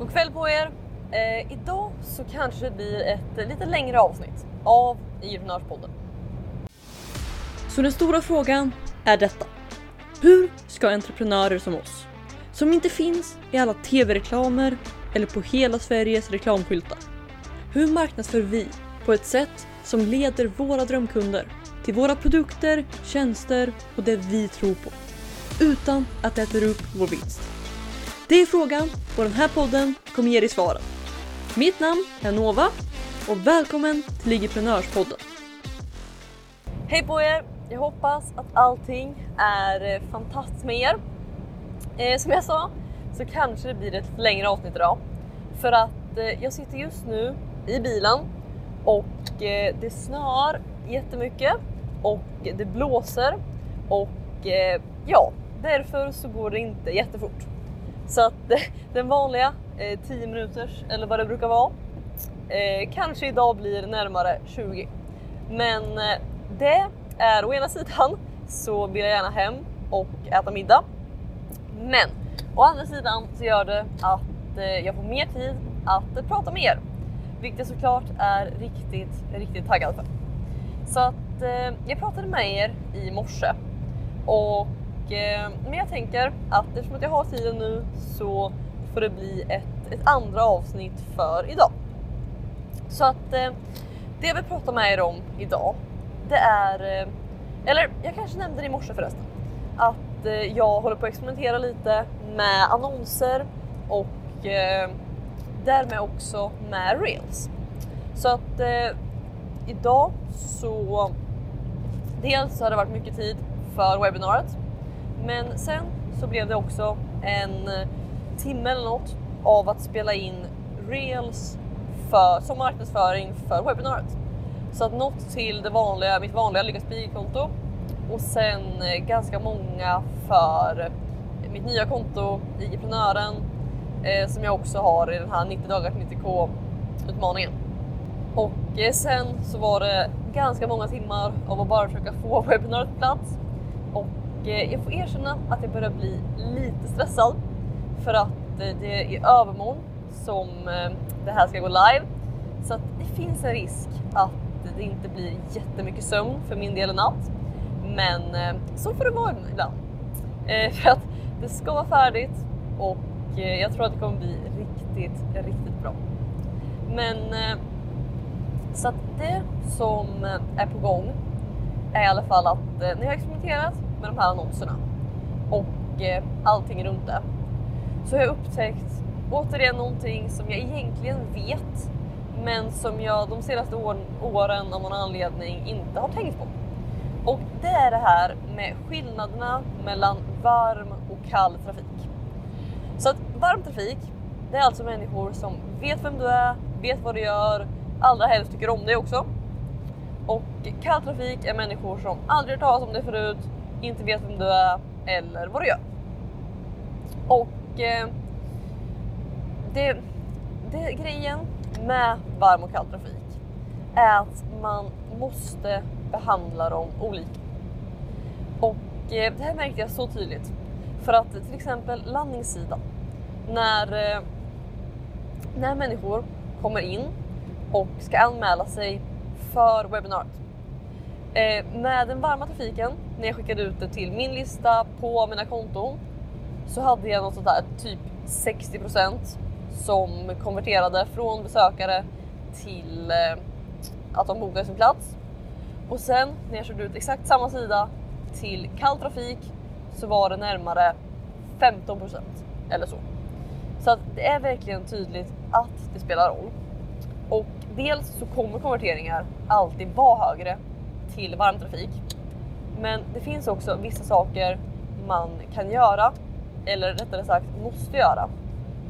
God kväll på er! Eh, idag så kanske det blir ett eh, lite längre avsnitt av Entreprenörspodden. Så den stora frågan är detta. Hur ska entreprenörer som oss, som inte finns i alla tv-reklamer eller på hela Sveriges reklamskyltar. Hur marknadsför vi på ett sätt som leder våra drömkunder till våra produkter, tjänster och det vi tror på utan att det äter upp vår vinst? Det är frågan och den här podden kommer ge dig svaren. Mitt namn är Nova och välkommen till Ligiprenörspodden. Hej på er! Jag hoppas att allting är eh, fantastiskt med er. Eh, som jag sa så kanske det blir ett längre avsnitt idag. För att eh, jag sitter just nu i bilen och eh, det snör jättemycket och det blåser och eh, ja, därför så går det inte jättefort. Så att den vanliga eh, 10 minuters eller vad det brukar vara eh, kanske idag blir närmare 20. Men eh, det är å ena sidan så vill jag gärna hem och äta middag. Men å andra sidan så gör det att jag får mer tid att prata med er. Vilket jag såklart är riktigt, riktigt taggad för. Så att eh, jag pratade med er i morse och eh, men jag tänker att eftersom att jag har tiden nu så får det bli ett, ett andra avsnitt för idag. Så att eh, det jag vill prata med er om idag det är, eh, eller jag kanske nämnde det i morse förresten, att eh, jag håller på att experimentera lite med annonser och eh, därmed också med reels. Så att eh, idag så dels så har det varit mycket tid för webbinariet men sen så blev det också en timme eller något av att spela in reels för, som marknadsföring för webbinariet. Så att något till det vanliga, mitt vanliga Lyckas konto och sen eh, ganska många för mitt nya konto i Prenören eh, som jag också har i den här 90 dagars 90k utmaningen. Och eh, sen så var det ganska många timmar av att bara försöka få webbinariet på plats och Eh, jag får erkänna att jag börjar bli lite stressad för att eh, det är övermorgon som eh, det här ska gå live så att det finns en risk att det inte blir jättemycket sömn för min del i natt. Men så får det vara ibland. För att det ska vara färdigt och jag tror att det kommer bli riktigt, riktigt bra. Men så att det som är på gång är i alla fall att när jag har experimenterat med de här annonserna och eh, allting runt det så har jag upptäckt återigen någonting som jag egentligen vet men som jag de senaste åren av någon anledning inte har tänkt på. Och det är det här med skillnaderna mellan varm och kall trafik. Så att varm trafik, det är alltså människor som vet vem du är, vet vad du gör, allra helst tycker om dig också. Och kall trafik är människor som aldrig hört talas om dig förut, inte vet vem du är eller vad du gör. Och eh, det, det, grejen med varm och kall trafik är att man måste behandla dem olika. Och eh, det här märkte jag så tydligt för att till exempel landningssidan, när, eh, när människor kommer in och ska anmäla sig för webbinariet. Eh, med den varma trafiken, när jag skickade ut det till min lista på mina konton, så hade jag något sånt där typ 60% som konverterade från besökare till eh, att de bokade sin plats. Och sen när jag körde ut exakt samma sida till kall trafik så var det närmare 15% eller så. Så att det är verkligen tydligt att det spelar roll. Och dels så kommer konverteringar alltid vara högre till varm trafik. Men det finns också vissa saker man kan göra, eller rättare sagt måste göra,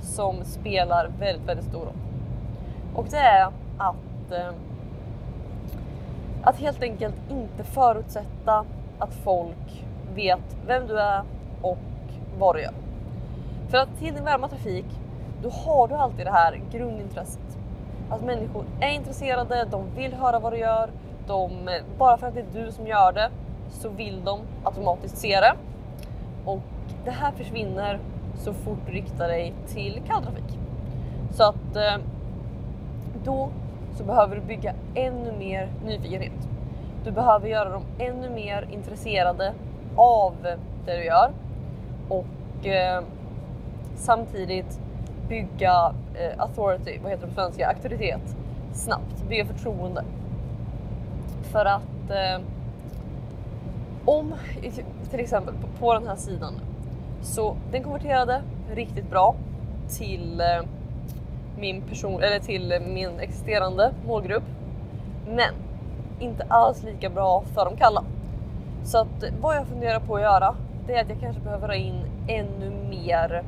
som spelar väldigt, väldigt stor roll. Och det är att, eh, att helt enkelt inte förutsätta att folk vet vem du är och vad du gör. För att till din varma trafik, då har du alltid det här grundintresset. Att människor är intresserade, de vill höra vad du gör. De, bara för att det är du som gör det så vill de automatiskt se det. Och det här försvinner så fort du riktar dig till kalltrafik. Så att eh, då så behöver du bygga ännu mer nyfikenhet. Du behöver göra dem ännu mer intresserade av det du gör och eh, samtidigt bygga eh, authority, vad heter det på svenska, auktoritet snabbt, bygga förtroende. För att eh, om till exempel på, på den här sidan så den konverterade riktigt bra till eh, min person eller till min existerande målgrupp. Men inte alls lika bra för de kalla. Så att vad jag funderar på att göra, det är att jag kanske behöver ha in ännu mer,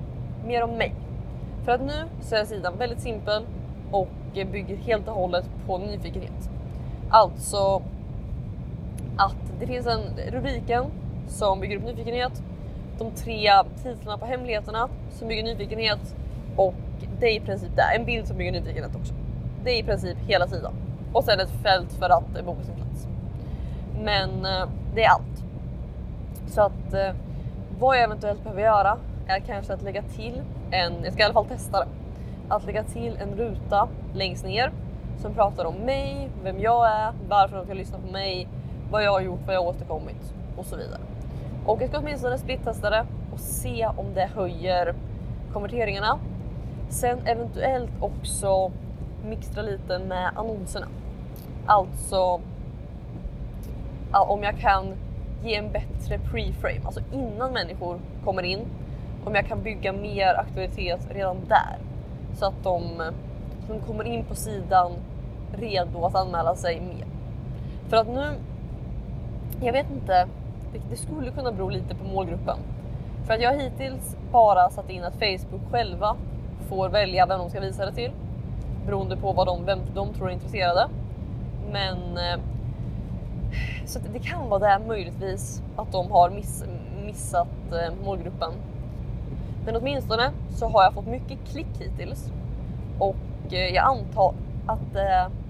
mer om mig. För att nu så är sidan väldigt simpel och bygger helt och hållet på nyfikenhet. Alltså att det finns en rubriken som bygger upp nyfikenhet, de tre titlarna på hemligheterna som bygger nyfikenhet och det är i princip det. En bild som bygger nyfikenhet också. Det är i princip hela sidan. Och sen ett fält för att boka sin plats. Men eh, det är allt. Så att eh, vad jag eventuellt behöver göra är kanske att lägga till en, jag ska i alla fall testa det, att lägga till en ruta längst ner som pratar om mig, vem jag är, varför de ska lyssna på mig, vad jag har gjort, vad jag har återkommit och så vidare. Och jag ska åtminstone splittesta det och se om det höjer konverteringarna. Sen eventuellt också mixtra lite med annonserna. Alltså om jag kan ge en bättre preframe, alltså innan människor kommer in. Om jag kan bygga mer aktualitet redan där så att de, de kommer in på sidan redo att anmäla sig mer. För att nu, jag vet inte, det, skulle kunna bero lite på målgruppen. För att jag har hittills bara satt in att Facebook själva får välja vem de ska visa det till beroende på vad de, vem de tror är intresserade. Men eh, så det kan vara det möjligtvis att de har miss, missat eh, målgruppen. Men åtminstone så har jag fått mycket klick hittills och eh, jag antar att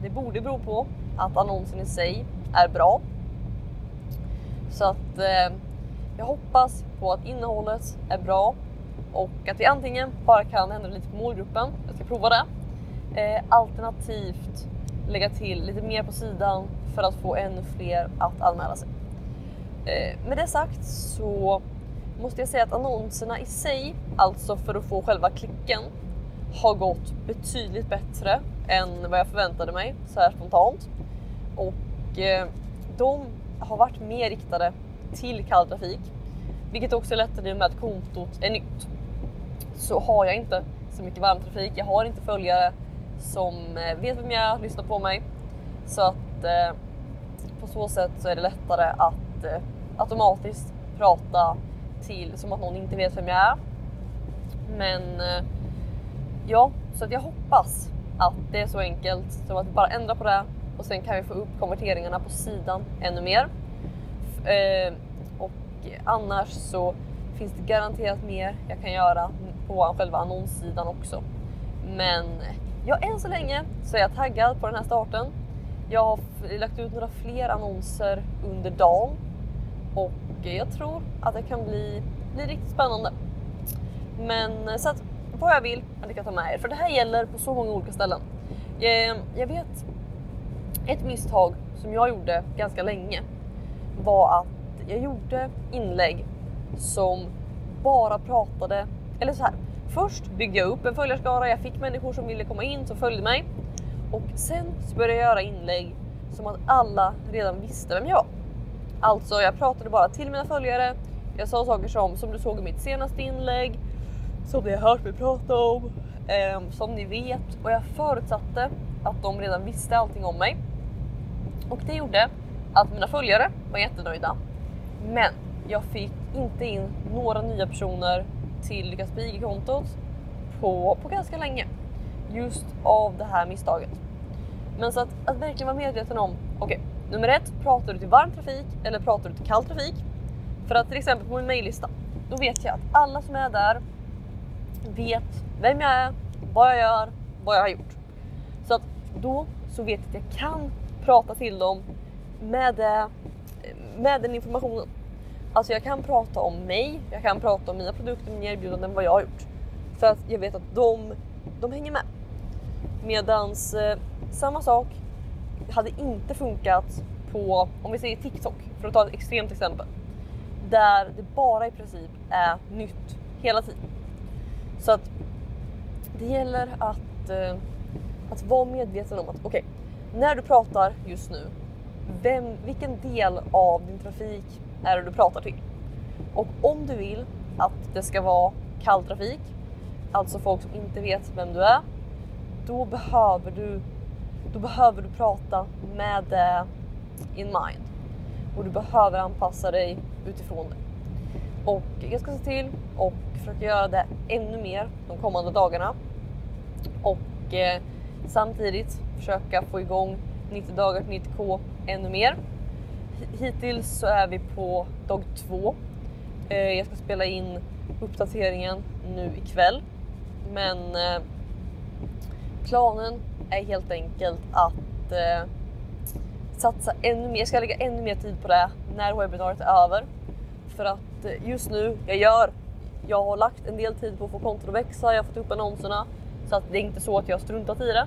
det borde bero på att annonsen i sig är bra. Så att eh, jag hoppas på att innehållet är bra och att vi antingen bara kan ändra lite på målgruppen, jag ska prova det, eh, alternativt lägga till lite mer på sidan för att få ännu fler att anmäla sig. Eh, med det sagt så måste jag säga att annonserna i sig, alltså för att få själva klicken, har gått betydligt bättre än vad jag förväntade mig så här spontant. Och eh, de har varit mer riktade till kall trafik, vilket också är lättare i och med att kontot är nytt. Så har jag inte så mycket varmtrafik, jag har inte följare som eh, vet vem jag är, lyssnar på mig. Så att eh, på så sätt så är det lättare att eh, automatiskt prata till som att någon inte vet vem jag är. Men eh, ja, så att jag hoppas att det är så enkelt som att bara ändra på det och sen kan vi få upp konverteringarna på sidan ännu mer. Eh, och annars så finns det garanterat mer jag kan göra på själva annonssidan också. Men ja, än så länge så är jag taggad på den här starten. Jag har lagt ut några fler annonser under dagen och jag tror att det kan bli, bli riktigt spännande. Men eh, så att vad jag vill att ni kan ta med er, för det här gäller på så många olika ställen. Eh, jag vet ett misstag som jag gjorde ganska länge var att jag gjorde inlägg som bara pratade, eller så här. Först byggde jag upp en följarskara, jag fick människor som ville komma in som följde mig och sen så började jag göra inlägg som att alla redan visste vem jag var. Alltså, jag pratade bara till mina följare. Jag sa saker som som du såg i mitt senaste inlägg, som ni har hört mig prata om, eh, som ni vet och jag förutsatte att de redan visste allting om mig. Och det gjorde att mina följare var jättenöjda. Men jag fick inte in några nya personer till Lyckas kontot på, på ganska länge. Just av det här misstaget. Men så att, att verkligen vara medveten om, okej, okay, nummer ett, pratar du till varm trafik eller pratar du till kall trafik? För att till exempel på min mejllista, då vet jag att alla som är där vet vem jag är, vad jag gör, vad jag har gjort. Så att då så vet jag att jag kan prata till dem med, eh, med den informationen. Alltså jag kan prata om mig, jag kan prata om mina produkter, mina erbjudanden, vad jag har gjort. För att jag vet att de, de hänger med. Medans eh, samma sak hade inte funkat på, om vi säger TikTok, för att ta ett extremt exempel. Där det bara i princip är nytt hela tiden. Så att det gäller att, eh, att vara medveten om att okej, okay, när du pratar just nu, vem, vilken del av din trafik är det du pratar till? Och om du vill att det ska vara kall trafik, alltså folk som inte vet vem du är, då behöver du, då behöver du prata med det in mind. Och du behöver anpassa dig utifrån det. Och jag ska se till och försöka göra det ännu mer de kommande dagarna. Och eh, samtidigt försöka få igång 90 dagar till 90k ännu mer. Hittills så är vi på dag två. Eh, jag ska spela in uppdateringen nu ikväll. Men eh, planen är helt enkelt att eh, satsa ännu mer, jag ska lägga ännu mer tid på det när webbinariet är över. För att just nu, jag gör, jag har lagt en del tid på att få kontot att växa, jag har fått upp annonserna. Så att det är inte så att jag har struntat i det.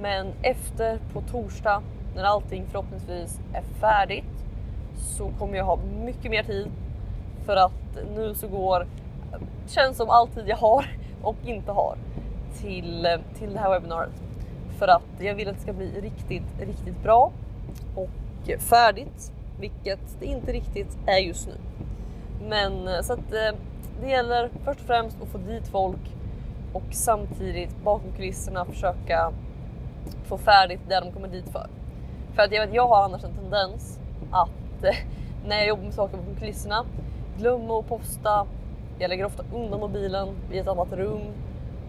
Men efter på torsdag när allting förhoppningsvis är färdigt så kommer jag ha mycket mer tid för att nu så går, känns som all tid jag har och inte har till, till det här webbinariet. För att jag vill att det ska bli riktigt, riktigt bra och färdigt, vilket det inte riktigt är just nu. Men så att eh, det gäller först och främst att få dit folk och samtidigt bakom kulisserna försöka få färdigt det de kommer dit för. För att jag, vet, jag har annars en tendens att när jag jobbar med saker bakom kulisserna glömma att posta. Jag lägger ofta undan mobilen i ett annat rum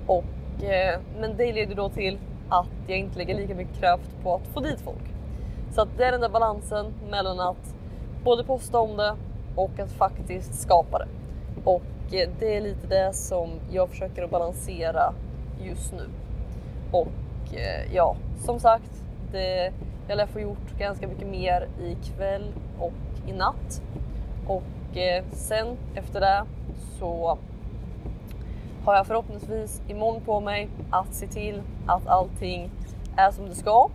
och eh, men det leder då till att jag inte lägger lika mycket kraft på att få dit folk. Så att det är den där balansen mellan att både posta om det och att faktiskt skapa det. Och det är lite det som jag försöker att balansera just nu. Och eh, ja, som sagt, det, jag lär få gjort ganska mycket mer ikväll och i natt. Och eh, sen efter det så har jag förhoppningsvis imorgon på mig att se till att allting är som det ska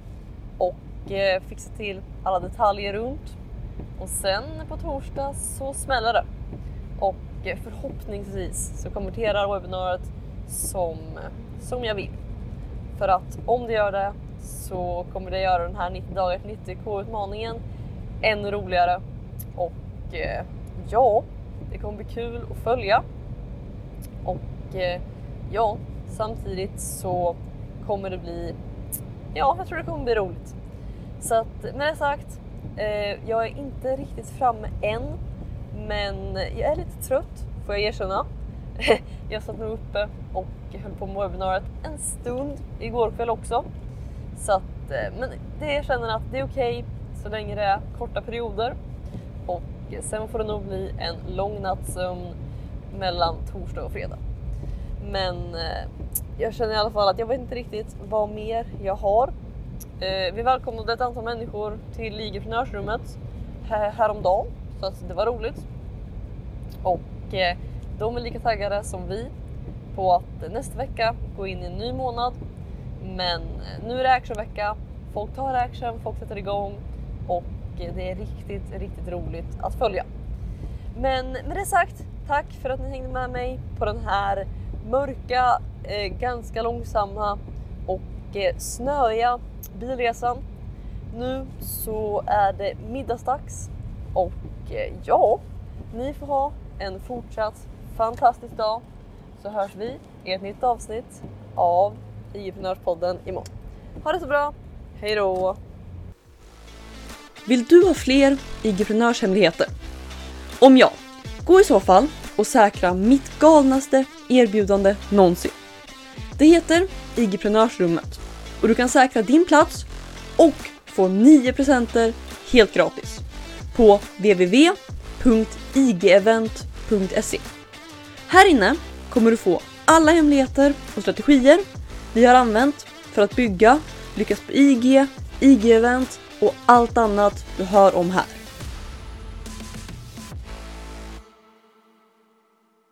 och eh, fixa till alla detaljer runt. Och sen på torsdag så smäller det. Och och förhoppningsvis så konverterar webbinariet som, som jag vill. För att om det gör det så kommer det göra den här 90 dagar 90k utmaningen ännu roligare. Och eh, ja, det kommer bli kul att följa. Och eh, ja, samtidigt så kommer det bli, ja, jag tror det kommer bli roligt. Så att med det sagt, eh, jag är inte riktigt framme än, men jag är lite trött får jag erkänna. jag satt nog uppe och höll på med webbinariet en stund igår kväll också. Så att, eh, men det jag känner att det är okej okay, så länge det är korta perioder. Och sen får det nog bli en lång nattsömn mellan torsdag och fredag. Men eh, jag känner i alla fall att jag vet inte riktigt vad mer jag har. Eh, vi välkomnade ett antal människor till Ligaprenörsrummet häromdagen så att det var roligt. Och eh, de är lika taggade som vi på att nästa vecka gå in i en ny månad. Men eh, nu är det actionvecka. Folk tar action, folk sätter igång och eh, det är riktigt, riktigt roligt att följa. Men med det sagt, tack för att ni hängde med mig på den här mörka, eh, ganska långsamma och eh, snöiga bilresan. Nu så är det middagsdags och Eh, ja, ni får ha en fortsatt fantastisk dag så hörs vi i ett nytt avsnitt av IG-prenörspodden imorgon. Ha det så bra, hej då! Vill du ha fler IG-prenörshemligheter? Om ja, gå i så fall och säkra mitt galnaste erbjudande någonsin. Det heter IG-prenörsrummet och du kan säkra din plats och få 9 presenter helt gratis på www.igevent.se. Här inne kommer du få alla hemligheter och strategier vi har använt för att bygga, lyckas på IG, IG-event och allt annat du hör om här.